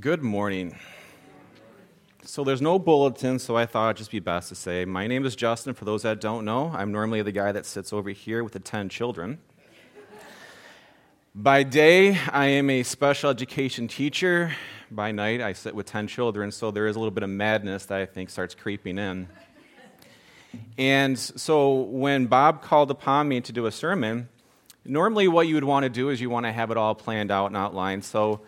Good morning. So there's no bulletin, so I thought it'd just be best to say, my name is Justin. For those that don't know, I'm normally the guy that sits over here with the 10 children. By day, I am a special education teacher. By night, I sit with 10 children, so there is a little bit of madness that I think starts creeping in. And so when Bob called upon me to do a sermon, normally what you would want to do is you want to have it all planned out and outlined. So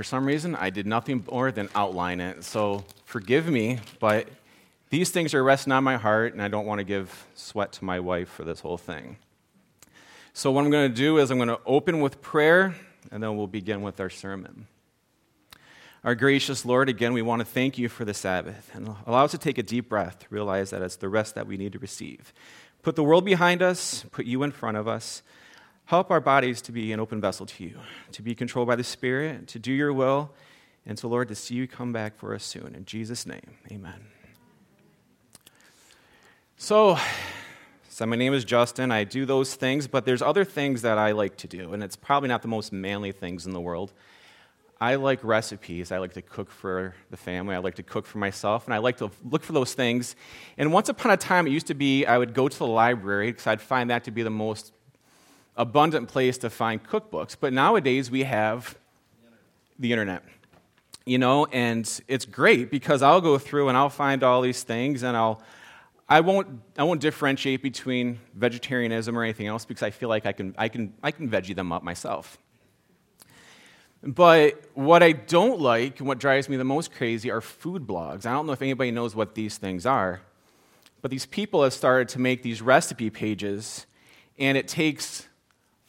for some reason, I did nothing more than outline it. So forgive me, but these things are resting on my heart, and I don't want to give sweat to my wife for this whole thing. So, what I'm going to do is I'm going to open with prayer, and then we'll begin with our sermon. Our gracious Lord, again, we want to thank you for the Sabbath and allow us to take a deep breath, realize that it's the rest that we need to receive. Put the world behind us, put you in front of us. Help our bodies to be an open vessel to you, to be controlled by the Spirit, to do your will, and so, Lord, to see you come back for us soon. In Jesus' name, amen. So, so, my name is Justin. I do those things, but there's other things that I like to do, and it's probably not the most manly things in the world. I like recipes. I like to cook for the family. I like to cook for myself, and I like to look for those things. And once upon a time, it used to be I would go to the library because I'd find that to be the most abundant place to find cookbooks. But nowadays, we have the internet. You know, and it's great because I'll go through and I'll find all these things, and I'll I won't, I won't differentiate between vegetarianism or anything else because I feel like I can, I, can, I can veggie them up myself. But what I don't like and what drives me the most crazy are food blogs. I don't know if anybody knows what these things are, but these people have started to make these recipe pages, and it takes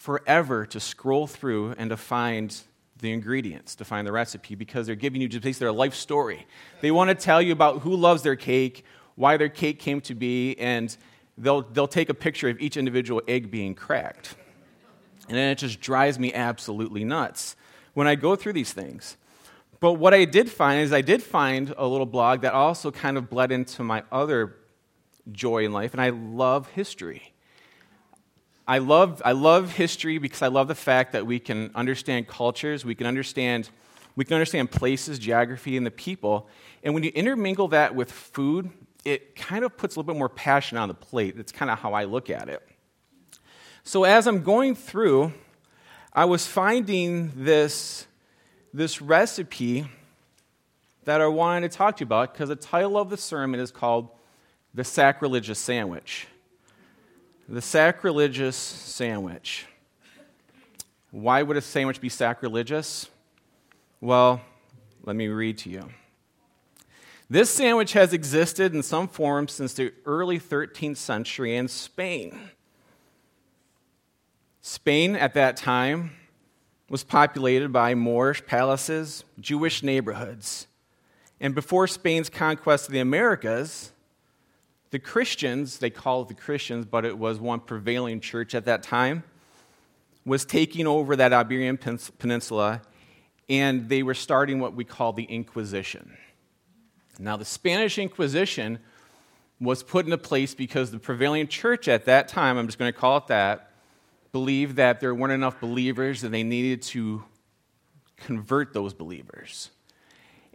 forever to scroll through and to find the ingredients, to find the recipe, because they're giving you just basically their life story. They want to tell you about who loves their cake, why their cake came to be, and they'll, they'll take a picture of each individual egg being cracked. And then it just drives me absolutely nuts when I go through these things. But what I did find is I did find a little blog that also kind of bled into my other joy in life, and I love history. I love, I love history because I love the fact that we can understand cultures, we can understand, we can understand places, geography, and the people. And when you intermingle that with food, it kind of puts a little bit more passion on the plate. That's kind of how I look at it. So as I'm going through, I was finding this, this recipe that I wanted to talk to you about because the title of the sermon is called The Sacrilegious Sandwich. The Sacrilegious Sandwich. Why would a sandwich be sacrilegious? Well, let me read to you. This sandwich has existed in some form since the early 13th century in Spain. Spain at that time was populated by Moorish palaces, Jewish neighborhoods. And before Spain's conquest of the Americas, the Christians, they call it the Christians, but it was one prevailing church at that time, was taking over that Iberian Peninsula, and they were starting what we call the Inquisition. Now, the Spanish Inquisition was put into place because the prevailing church at that time, I'm just going to call it that, believed that there weren't enough believers and they needed to convert those believers.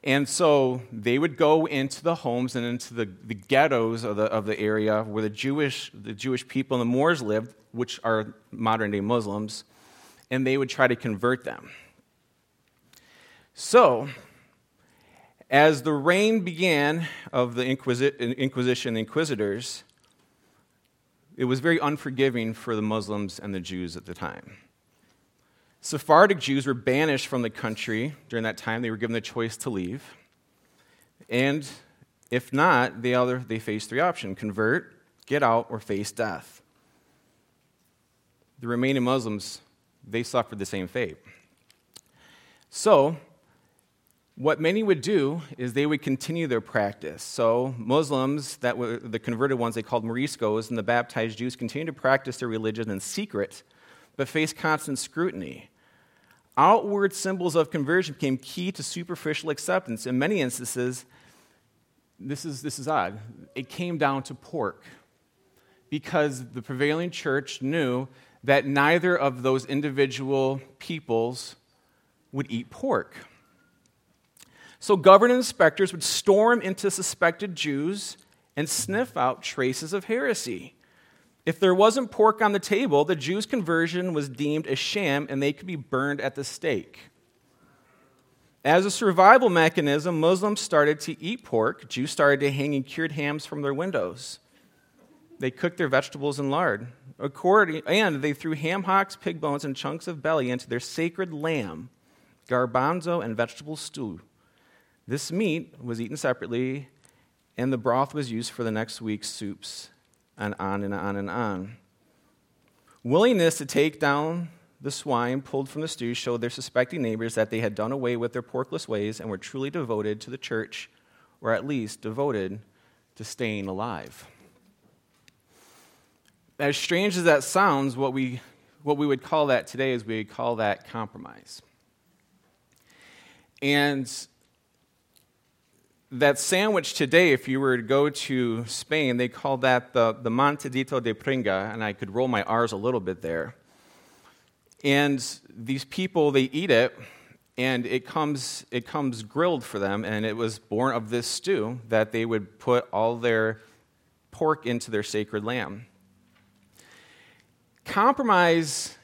And so they would go into the homes and into the, the ghettos of the, of the area where the Jewish, the Jewish people and the Moors lived, which are modern day Muslims, and they would try to convert them. So, as the reign began of the Inquisition inquisitors, it was very unforgiving for the Muslims and the Jews at the time. Sephardic Jews were banished from the country during that time. They were given the choice to leave. And if not, they, they faced three options convert, get out, or face death. The remaining Muslims, they suffered the same fate. So, what many would do is they would continue their practice. So, Muslims, that were the converted ones, they called Moriscos, and the baptized Jews continued to practice their religion in secret, but faced constant scrutiny. Outward symbols of conversion became key to superficial acceptance. In many instances, this is, this is odd, it came down to pork because the prevailing church knew that neither of those individual peoples would eat pork. So government inspectors would storm into suspected Jews and sniff out traces of heresy. If there wasn't pork on the table, the Jews' conversion was deemed a sham and they could be burned at the stake. As a survival mechanism, Muslims started to eat pork. Jews started to hang cured hams from their windows. They cooked their vegetables in lard. According, and they threw ham hocks, pig bones, and chunks of belly into their sacred lamb, garbanzo, and vegetable stew. This meat was eaten separately, and the broth was used for the next week's soups, and on and on and on. Willingness to take down the swine pulled from the stew showed their suspecting neighbors that they had done away with their porkless ways and were truly devoted to the church, or at least devoted to staying alive. As strange as that sounds, what we, what we would call that today is we would call that compromise. And that sandwich today, if you were to go to Spain, they call that the, the montadito de pringa, and I could roll my R's a little bit there. And these people, they eat it, and it comes, it comes grilled for them, and it was born of this stew that they would put all their pork into their sacred lamb. Compromise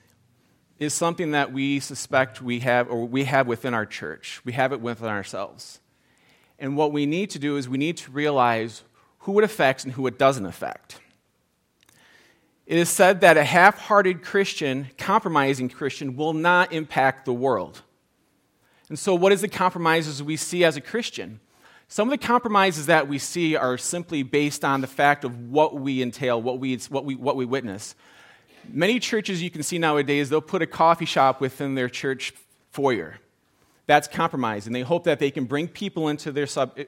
is something that we suspect we have, or we have within our church. We have it within ourselves. And what we need to do is we need to realize who it affects and who it doesn't affect. It is said that a half hearted Christian, compromising Christian, will not impact the world. And so, what is the compromises we see as a Christian? Some of the compromises that we see are simply based on the fact of what we entail, what we, what we, what we witness. Many churches you can see nowadays, they'll put a coffee shop within their church foyer. That's compromise, and they hope that they can bring people into their sub,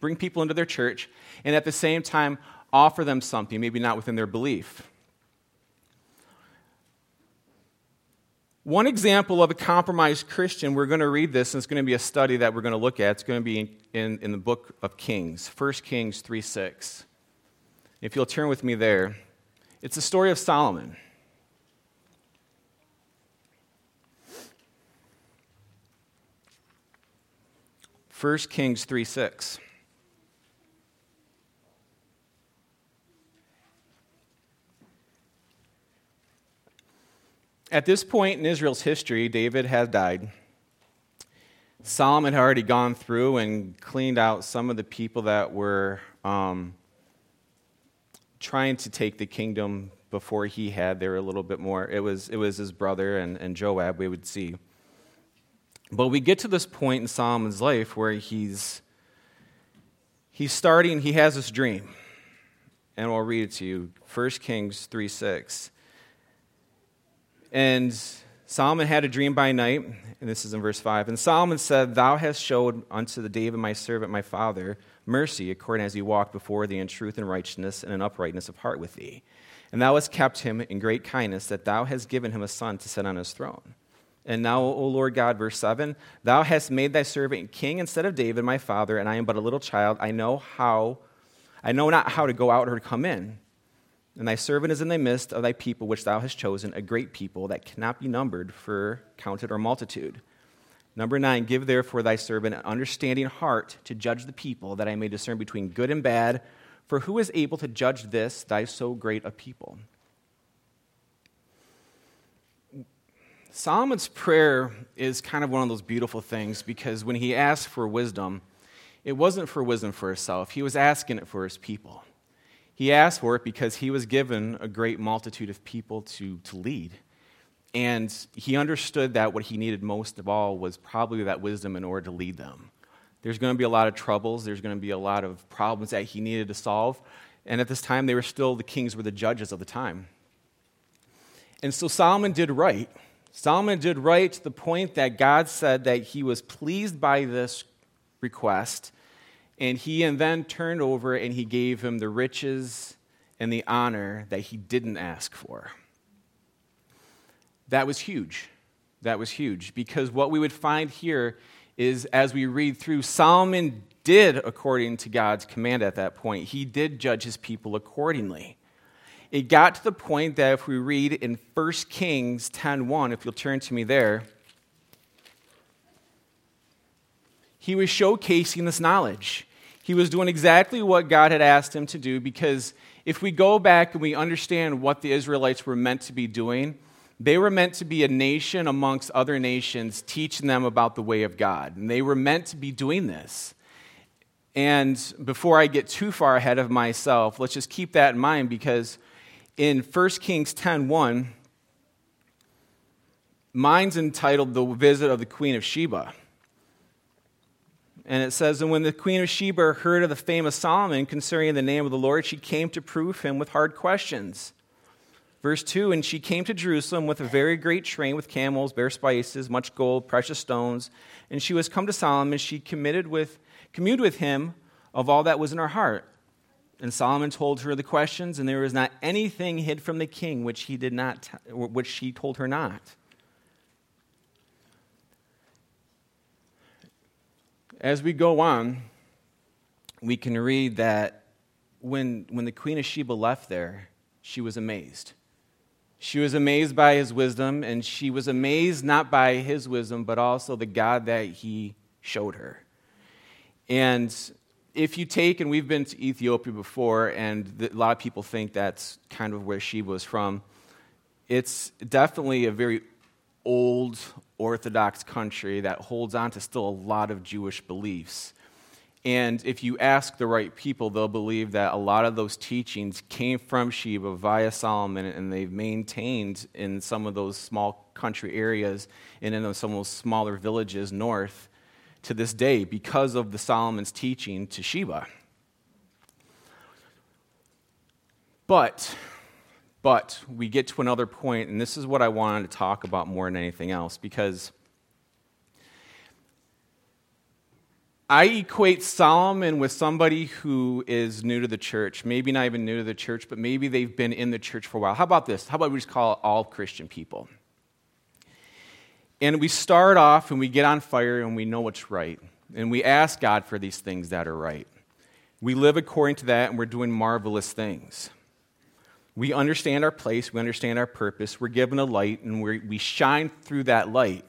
bring people into their church, and at the same time offer them something, maybe not within their belief. One example of a compromised Christian, we're going to read this, and it's going to be a study that we're going to look at. It's going to be in, in, in the book of Kings, 1 Kings 3 6. If you'll turn with me there, it's the story of Solomon. First Kings 3 6. At this point in Israel's history, David had died. Solomon had already gone through and cleaned out some of the people that were um, trying to take the kingdom before he had. They were a little bit more. It was, it was his brother and, and Joab, we would see. But we get to this point in Solomon's life where he's, he's starting, he has this dream. And I'll read it to you 1 Kings 3 6. And Solomon had a dream by night, and this is in verse 5. And Solomon said, Thou hast showed unto the David my servant, my father, mercy, according as he walked before thee in truth and righteousness and in uprightness of heart with thee. And thou hast kept him in great kindness, that thou hast given him a son to sit on his throne. And now, O Lord God, verse 7 Thou hast made thy servant king instead of David my father, and I am but a little child. I know how, I know not how to go out or to come in. And thy servant is in the midst of thy people, which thou hast chosen, a great people that cannot be numbered for counted or multitude. Number nine, give therefore thy servant an understanding heart to judge the people, that I may discern between good and bad. For who is able to judge this, thy so great a people? Solomon's prayer is kind of one of those beautiful things because when he asked for wisdom, it wasn't for wisdom for himself, he was asking it for his people. He asked for it because he was given a great multitude of people to, to lead. And he understood that what he needed most of all was probably that wisdom in order to lead them. There's going to be a lot of troubles, there's going to be a lot of problems that he needed to solve. And at this time, they were still, the kings were the judges of the time. And so Solomon did right. Solomon did right to the point that God said that he was pleased by this request and he and then turned over and he gave him the riches and the honor that he didn't ask for. That was huge. That was huge because what we would find here is as we read through, Solomon did according to God's command at that point. He did judge his people accordingly. It got to the point that if we read in 1 Kings 10:1, if you'll turn to me there, he was showcasing this knowledge. He was doing exactly what God had asked him to do because if we go back and we understand what the Israelites were meant to be doing, they were meant to be a nation amongst other nations, teaching them about the way of God. And they were meant to be doing this. And before I get too far ahead of myself, let's just keep that in mind because in 1 Kings 10:1, mine's entitled The Visit of the Queen of Sheba. And it says, And when the queen of Sheba heard of the fame of Solomon concerning the name of the Lord, she came to prove him with hard questions. Verse 2 And she came to Jerusalem with a very great train with camels, bear spices, much gold, precious stones. And she was come to Solomon. She committed with, communed with him of all that was in her heart. And Solomon told her the questions, and there was not anything hid from the king which he did not, which she told her not. As we go on, we can read that when, when the Queen of Sheba left there, she was amazed. She was amazed by his wisdom, and she was amazed not by his wisdom, but also the God that he showed her. And if you take, and we've been to Ethiopia before, and a lot of people think that's kind of where Sheba was from, it's definitely a very old Orthodox country that holds on to still a lot of Jewish beliefs. And if you ask the right people, they'll believe that a lot of those teachings came from Sheba via Solomon, and they've maintained in some of those small country areas and in some of those smaller villages north to this day because of the Solomon's teaching to Sheba. But but we get to another point, and this is what I wanted to talk about more than anything else, because I equate Solomon with somebody who is new to the church. Maybe not even new to the church, but maybe they've been in the church for a while. How about this? How about we just call all Christian people? And we start off and we get on fire and we know what's right. And we ask God for these things that are right. We live according to that and we're doing marvelous things. We understand our place, we understand our purpose, we're given a light, and we shine through that light.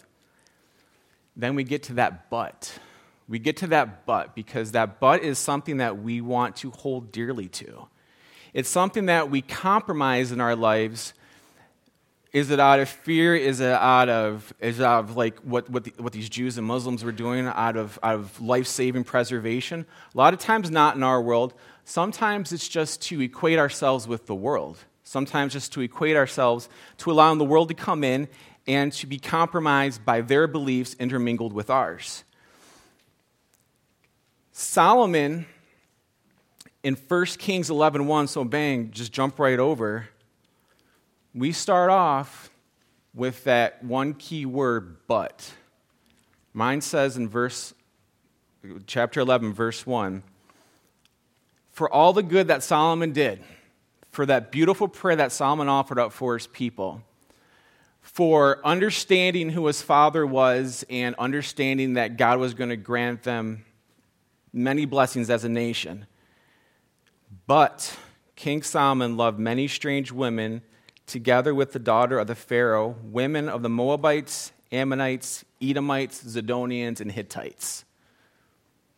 Then we get to that but. We get to that but because that but is something that we want to hold dearly to. It's something that we compromise in our lives. Is it out of fear? Is it out of, is it out of like what, what, the, what these Jews and Muslims were doing out of, out of life saving preservation? A lot of times, not in our world. Sometimes it's just to equate ourselves with the world. Sometimes just to equate ourselves to allowing the world to come in and to be compromised by their beliefs intermingled with ours. Solomon in 1 Kings 11:1, so bang, just jump right over. We start off with that one key word but. Mine says in verse chapter 11 verse 1, for all the good that Solomon did, for that beautiful prayer that Solomon offered up for his people, for understanding who his father was and understanding that God was going to grant them many blessings as a nation. But King Solomon loved many strange women together with the daughter of the Pharaoh, women of the Moabites, Ammonites, Edomites, Zidonians, and Hittites.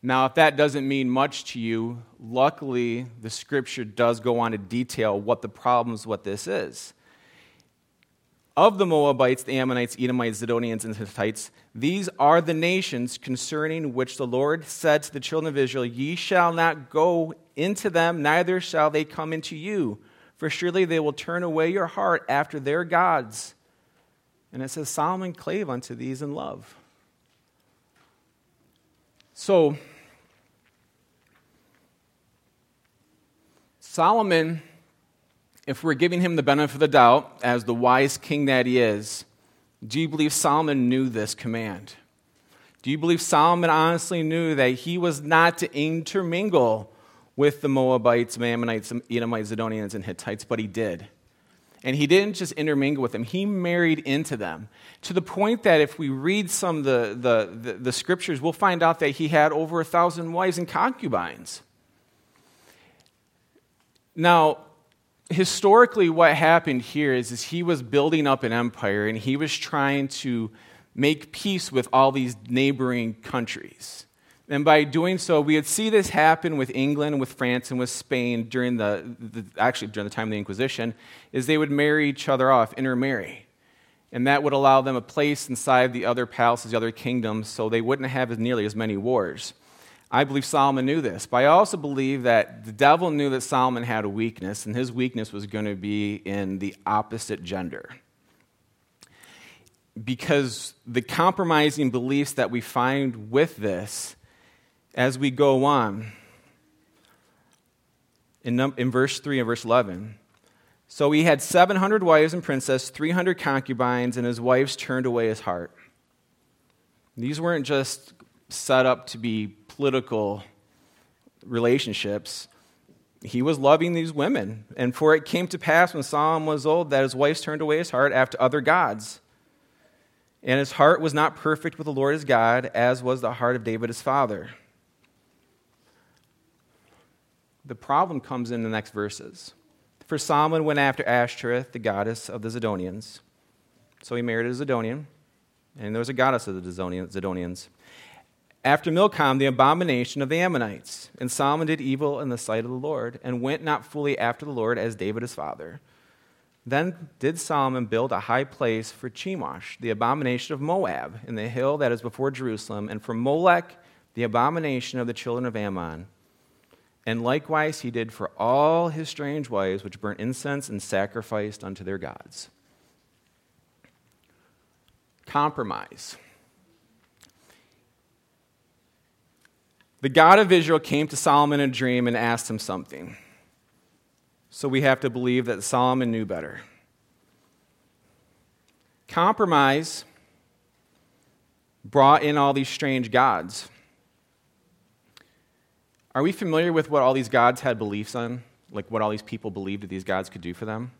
Now, if that doesn't mean much to you, luckily the scripture does go on to detail what the problems what this is. Of the Moabites, the Ammonites, Edomites, Zidonians, and Hittites, these are the nations concerning which the Lord said to the children of Israel, Ye shall not go into them, neither shall they come into you, for surely they will turn away your heart after their gods. And it says, Solomon clave unto these in love. So, Solomon, if we're giving him the benefit of the doubt as the wise king that he is, do you believe Solomon knew this command? Do you believe Solomon honestly knew that he was not to intermingle with the Moabites, Ammonites, Edomites, Zidonians, and Hittites, but he did? And he didn't just intermingle with them, he married into them. To the point that if we read some of the, the, the, the scriptures, we'll find out that he had over a thousand wives and concubines. Now, historically, what happened here is, is he was building up an empire and he was trying to make peace with all these neighboring countries. And by doing so, we would see this happen with England, with France, and with Spain during the, the, actually during the time of the Inquisition, is they would marry each other off, intermarry. And that would allow them a place inside the other palaces, the other kingdoms, so they wouldn't have as nearly as many wars. I believe Solomon knew this, but I also believe that the devil knew that Solomon had a weakness, and his weakness was going to be in the opposite gender. Because the compromising beliefs that we find with this as we go on. In, in verse 3 and verse 11. So he had 700 wives and princesses, 300 concubines, and his wives turned away his heart. These weren't just set up to be political relationships. He was loving these women. And for it came to pass when Solomon was old that his wives turned away his heart after other gods. And his heart was not perfect with the Lord his God, as was the heart of David his father. The problem comes in the next verses. For Solomon went after Ashtoreth, the goddess of the Zidonians. So he married a Zidonian, and there was a goddess of the Zidonians. After Milcom, the abomination of the Ammonites. And Solomon did evil in the sight of the Lord, and went not fully after the Lord as David his father. Then did Solomon build a high place for Chemosh, the abomination of Moab, in the hill that is before Jerusalem, and for Molech, the abomination of the children of Ammon. And likewise he did for all his strange wives, which burnt incense and sacrificed unto their gods. Compromise. The God of Israel came to Solomon in a dream and asked him something. So we have to believe that Solomon knew better. Compromise brought in all these strange gods. Are we familiar with what all these gods had beliefs on? Like what all these people believed that these gods could do for them?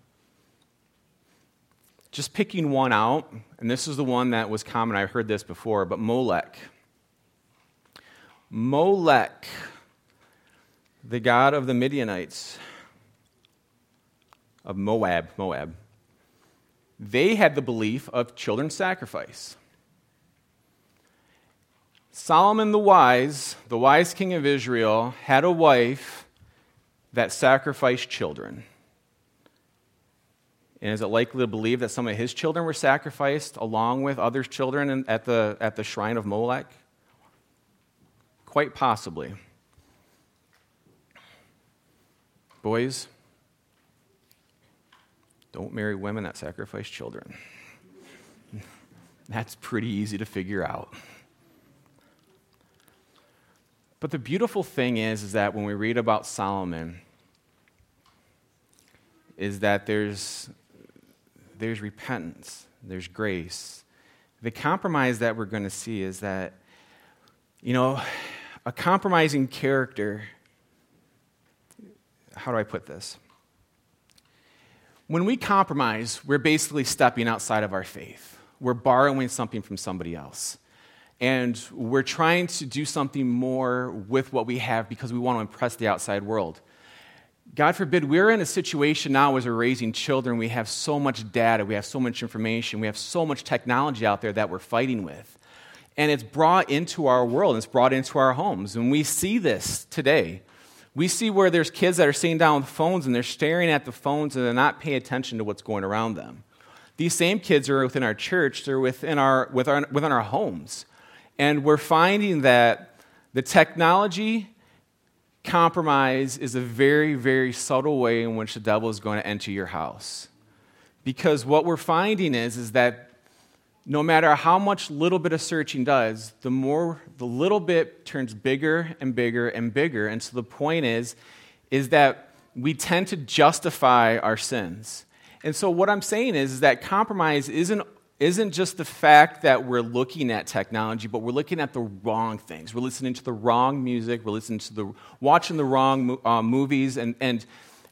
Just picking one out, and this is the one that was common, I've heard this before, but Molech. Molech, the god of the Midianites, of Moab, Moab, they had the belief of children's sacrifice. Solomon the wise, the wise king of Israel, had a wife that sacrificed children. And is it likely to believe that some of his children were sacrificed along with other children at the, at the shrine of Molech? Quite possibly. Boys, don't marry women that sacrifice children. That's pretty easy to figure out. But the beautiful thing is, is that when we read about Solomon, is that there's, there's repentance, there's grace. The compromise that we're going to see is that, you know, a compromising character, how do I put this? When we compromise, we're basically stepping outside of our faith. We're borrowing something from somebody else and we're trying to do something more with what we have because we want to impress the outside world. God forbid, we're in a situation now as we're raising children, we have so much data, we have so much information, we have so much technology out there that we're fighting with. And it's brought into our world, it's brought into our homes. And we see this today. We see where there's kids that are sitting down with phones and they're staring at the phones and they're not paying attention to what's going around them. These same kids are within our church, they're within our, within our, within our homes. And we're finding that the technology compromise is a very, very subtle way in which the devil is going to enter your house. Because what we're finding is, is that no matter how much little bit of searching does, the more the little bit turns bigger and bigger and bigger. And so the point is, is that we tend to justify our sins. And so what I'm saying is, is that compromise isn't isn't just the fact that we're looking at technology, but we're looking at the wrong things. We're listening to the wrong music, we're listening to the, watching the wrong uh, movies, and, and,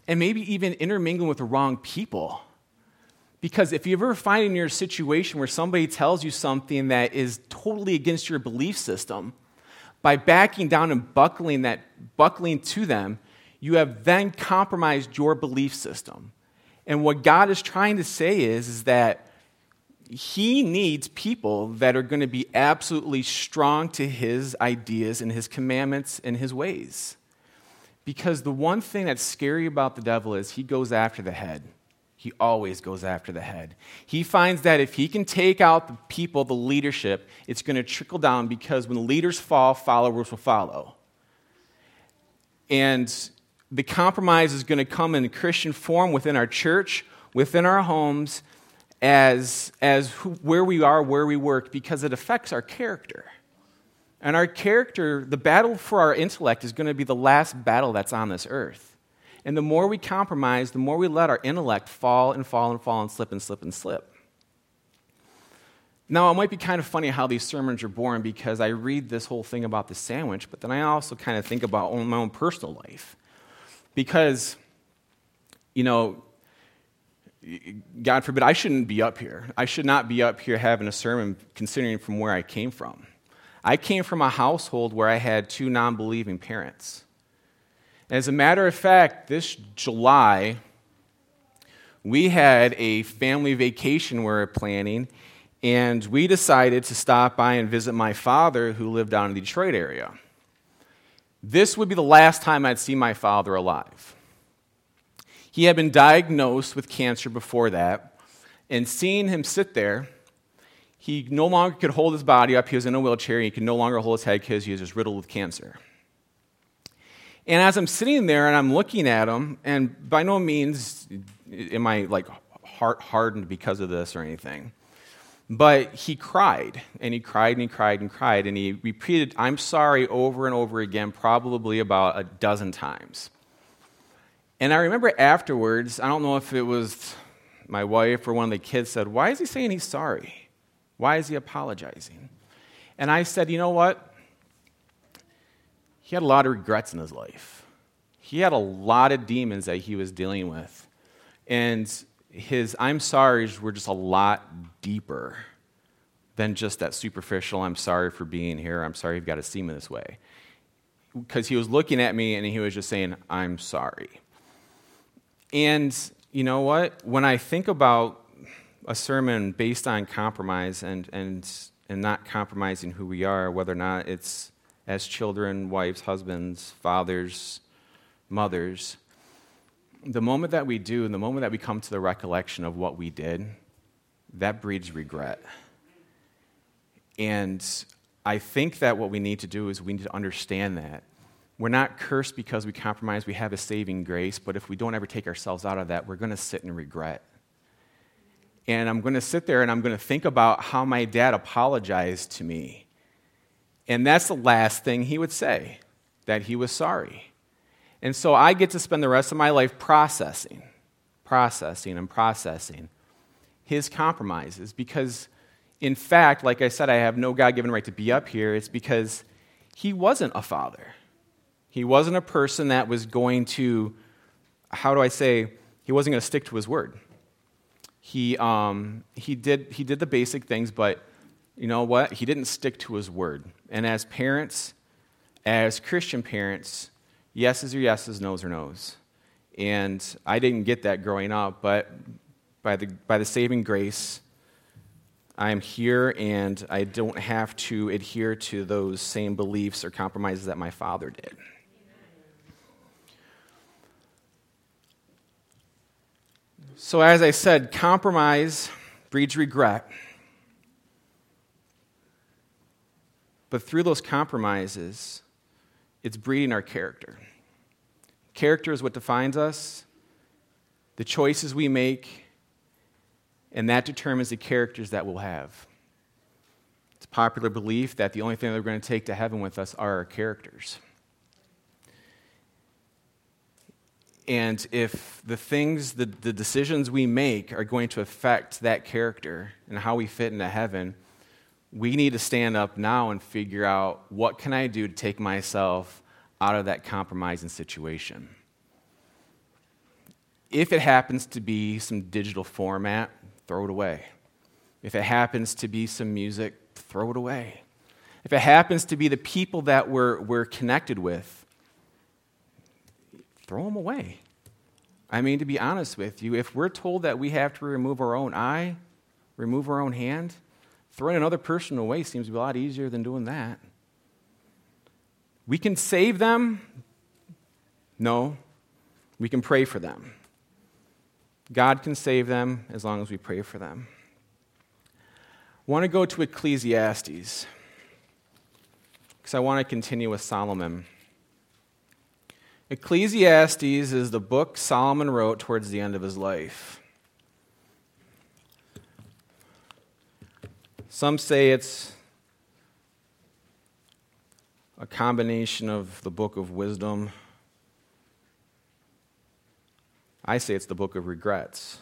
and maybe even intermingling with the wrong people. Because if you ever find in your situation where somebody tells you something that is totally against your belief system, by backing down and buckling, that, buckling to them, you have then compromised your belief system. And what God is trying to say is, is that he needs people that are going to be absolutely strong to his ideas and his commandments and his ways. Because the one thing that's scary about the devil is he goes after the head. He always goes after the head. He finds that if he can take out the people, the leadership, it's going to trickle down because when leaders fall, followers will follow. And the compromise is going to come in Christian form within our church, within our homes, as, as who, where we are, where we work, because it affects our character. And our character, the battle for our intellect, is going to be the last battle that's on this earth. And the more we compromise, the more we let our intellect fall and fall and fall and slip and slip and slip. Now, it might be kind of funny how these sermons are born because I read this whole thing about the sandwich, but then I also kind of think about my own personal life. Because, you know, God forbid, I shouldn't be up here. I should not be up here having a sermon considering from where I came from. I came from a household where I had two non believing parents. As a matter of fact, this July, we had a family vacation we were planning, and we decided to stop by and visit my father who lived down in the Detroit area. This would be the last time I'd see my father alive. He had been diagnosed with cancer before that, and seeing him sit there, he no longer could hold his body up. He was in a wheelchair. He could no longer hold his head because he was just riddled with cancer. And as I'm sitting there and I'm looking at him, and by no means am I like heart hardened because of this or anything, but he cried and he cried and he cried and cried and he repeated, I'm sorry over and over again, probably about a dozen times. And I remember afterwards, I don't know if it was my wife or one of the kids said, Why is he saying he's sorry? Why is he apologizing? And I said, You know what? He had a lot of regrets in his life. He had a lot of demons that he was dealing with. And his I'm sorry's were just a lot deeper than just that superficial, I'm sorry for being here, I'm sorry you've got to see me this way. Because he was looking at me and he was just saying, I'm sorry. And you know what? When I think about a sermon based on compromise and, and, and not compromising who we are, whether or not it's as children, wives, husbands, fathers, mothers, the moment that we do, and the moment that we come to the recollection of what we did, that breeds regret. And I think that what we need to do is we need to understand that we're not cursed because we compromise. We have a saving grace. But if we don't ever take ourselves out of that, we're going to sit in regret. And I'm going to sit there and I'm going to think about how my dad apologized to me. And that's the last thing he would say, that he was sorry. And so I get to spend the rest of my life processing, processing, and processing his compromises because, in fact, like I said, I have no God given right to be up here. It's because he wasn't a father. He wasn't a person that was going to, how do I say, he wasn't going to stick to his word. He, um, he, did, he did the basic things, but you know what? He didn't stick to his word. And as parents, as Christian parents, yeses are yeses, noes are noes. And I didn't get that growing up, but by the, by the saving grace, I am here and I don't have to adhere to those same beliefs or compromises that my father did. So, as I said, compromise breeds regret. But through those compromises, it's breeding our character. Character is what defines us, the choices we make, and that determines the characters that we'll have. It's popular belief that the only thing that we're going to take to heaven with us are our characters. And if the things, the, the decisions we make are going to affect that character and how we fit into heaven, we need to stand up now and figure out what can I do to take myself out of that compromising situation. If it happens to be some digital format, throw it away. If it happens to be some music, throw it away. If it happens to be the people that we're, we're connected with, throw them away. I mean, to be honest with you, if we're told that we have to remove our own eye, remove our own hand. Throwing another person away seems to be a lot easier than doing that. We can save them. No, we can pray for them. God can save them as long as we pray for them. I want to go to Ecclesiastes because I want to continue with Solomon. Ecclesiastes is the book Solomon wrote towards the end of his life. Some say it's a combination of the book of wisdom. I say it's the book of regrets.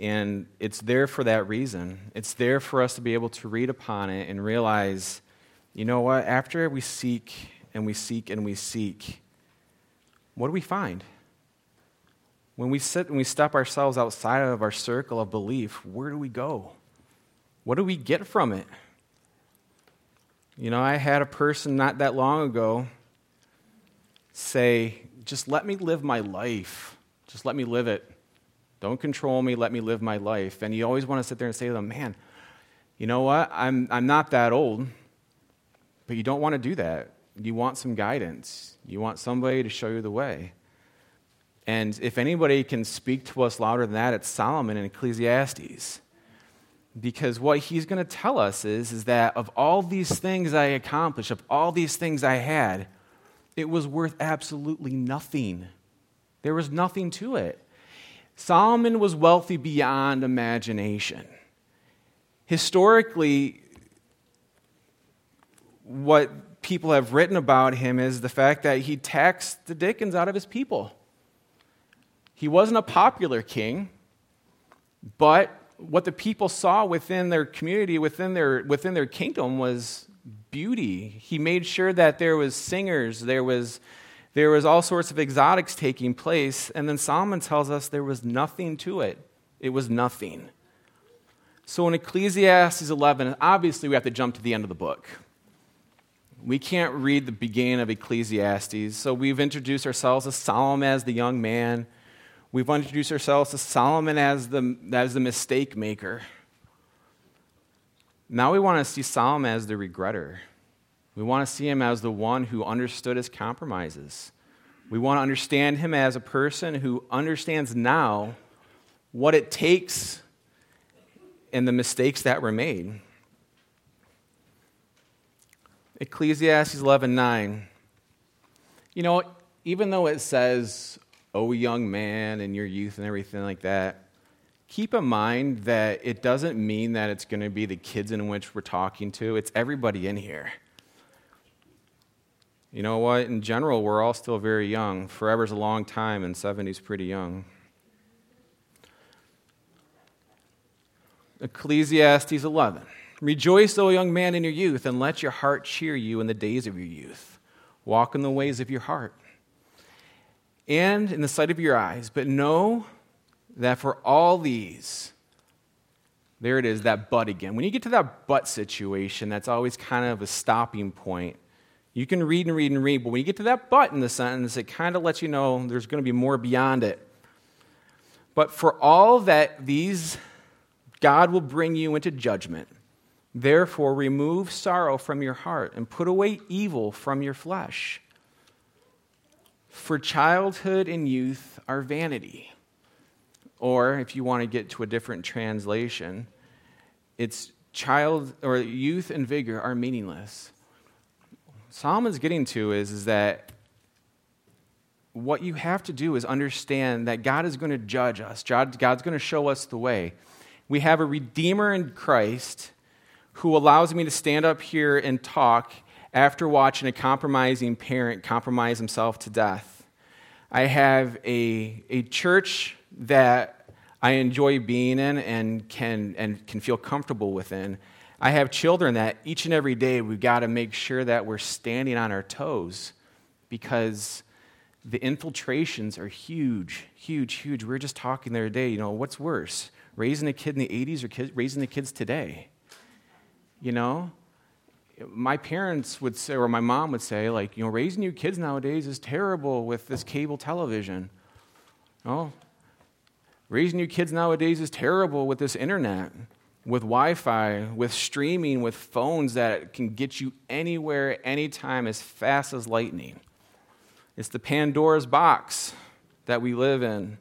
And it's there for that reason. It's there for us to be able to read upon it and realize, you know what, after we seek and we seek and we seek, what do we find? When we sit and we step ourselves outside of our circle of belief, where do we go? What do we get from it? You know, I had a person not that long ago say, just let me live my life. Just let me live it. Don't control me. Let me live my life. And you always want to sit there and say to them, man, you know what? I'm, I'm not that old, but you don't want to do that. You want some guidance, you want somebody to show you the way. And if anybody can speak to us louder than that, it's Solomon in Ecclesiastes. Because what he's going to tell us is, is that of all these things I accomplished, of all these things I had, it was worth absolutely nothing. There was nothing to it. Solomon was wealthy beyond imagination. Historically, what people have written about him is the fact that he taxed the dickens out of his people. He wasn't a popular king, but what the people saw within their community, within their, within their kingdom, was beauty. He made sure that there was singers, there was, there was all sorts of exotics taking place, and then Solomon tells us there was nothing to it. It was nothing. So in Ecclesiastes 11, obviously we have to jump to the end of the book. We can't read the beginning of Ecclesiastes, so we've introduced ourselves as Solomon as the young man. We've introduced ourselves to Solomon as the, as the mistake maker. Now we want to see Solomon as the regretter. We want to see him as the one who understood his compromises. We want to understand him as a person who understands now what it takes and the mistakes that were made. Ecclesiastes 11:9. You know, even though it says, "Oh young man and your youth and everything like that," keep in mind that it doesn't mean that it's going to be the kids in which we're talking to, it's everybody in here. You know what? In general, we're all still very young. Forever's a long time, and 70's pretty young. Ecclesiastes 11. Rejoice, O young man, in your youth, and let your heart cheer you in the days of your youth. Walk in the ways of your heart and in the sight of your eyes, but know that for all these, there it is, that but again. When you get to that but situation, that's always kind of a stopping point. You can read and read and read, but when you get to that but in the sentence, it kind of lets you know there's going to be more beyond it. But for all that these, God will bring you into judgment. Therefore, remove sorrow from your heart and put away evil from your flesh. For childhood and youth are vanity. Or if you want to get to a different translation, it's child or youth and vigor are meaningless. Solomon's getting to is, is that what you have to do is understand that God is going to judge us. God's going to show us the way. We have a Redeemer in Christ who allows me to stand up here and talk after watching a compromising parent compromise himself to death. I have a, a church that I enjoy being in and can, and can feel comfortable within. I have children that each and every day we've got to make sure that we're standing on our toes because the infiltrations are huge, huge, huge. We were just talking the other day, you know, what's worse, raising a kid in the 80s or kid, raising the kids today? You know? My parents would say, or my mom would say, like, you know, raising your kids nowadays is terrible with this cable television. Oh, Raising your kids nowadays is terrible with this internet, with Wi Fi, with streaming, with phones that can get you anywhere, anytime, as fast as lightning. It's the Pandora's box that we live in.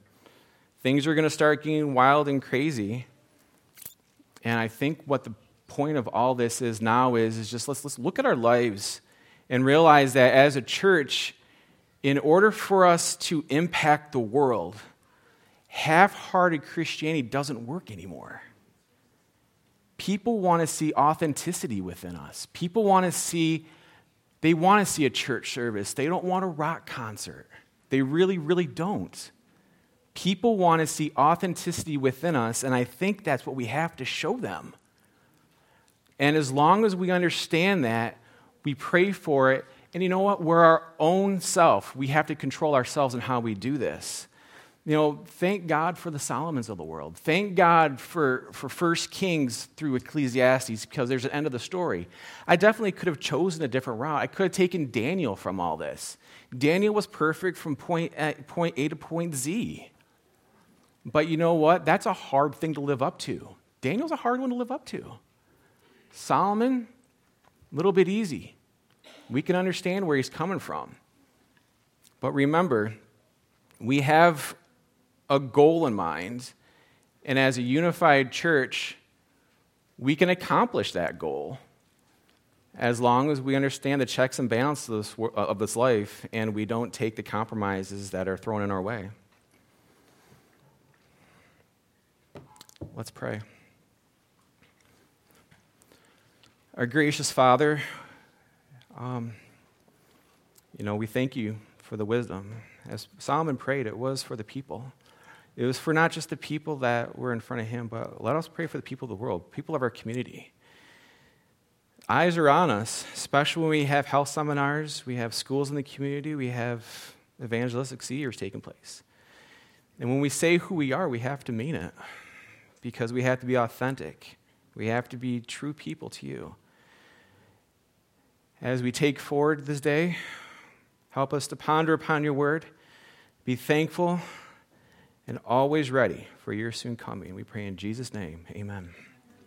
Things are going to start getting wild and crazy. And I think what the point of all this is now is, is just let's, let's look at our lives and realize that as a church, in order for us to impact the world, half hearted Christianity doesn't work anymore. People want to see authenticity within us. People want to see, they want to see a church service. They don't want a rock concert. They really, really don't. People want to see authenticity within us, and I think that's what we have to show them. And as long as we understand that, we pray for it, and you know what? We're our own self. We have to control ourselves in how we do this. You know, thank God for the Solomons of the world. Thank God for, for First Kings through Ecclesiastes because there's an end of the story. I definitely could have chosen a different route. I could have taken Daniel from all this. Daniel was perfect from point A, point a to point Z. But you know what? That's a hard thing to live up to. Daniel's a hard one to live up to. Solomon, a little bit easy. We can understand where he's coming from. But remember, we have a goal in mind, and as a unified church, we can accomplish that goal as long as we understand the checks and balances of this, uh, this life and we don't take the compromises that are thrown in our way. Let's pray. Our gracious Father, um, you know, we thank you for the wisdom. As Solomon prayed, it was for the people. It was for not just the people that were in front of him, but let us pray for the people of the world, people of our community. Eyes are on us, especially when we have health seminars, we have schools in the community, we have evangelistic series taking place. And when we say who we are, we have to mean it because we have to be authentic. We have to be true people to you. As we take forward this day, help us to ponder upon your word, be thankful and always ready for your soon coming. We pray in Jesus' name. Amen.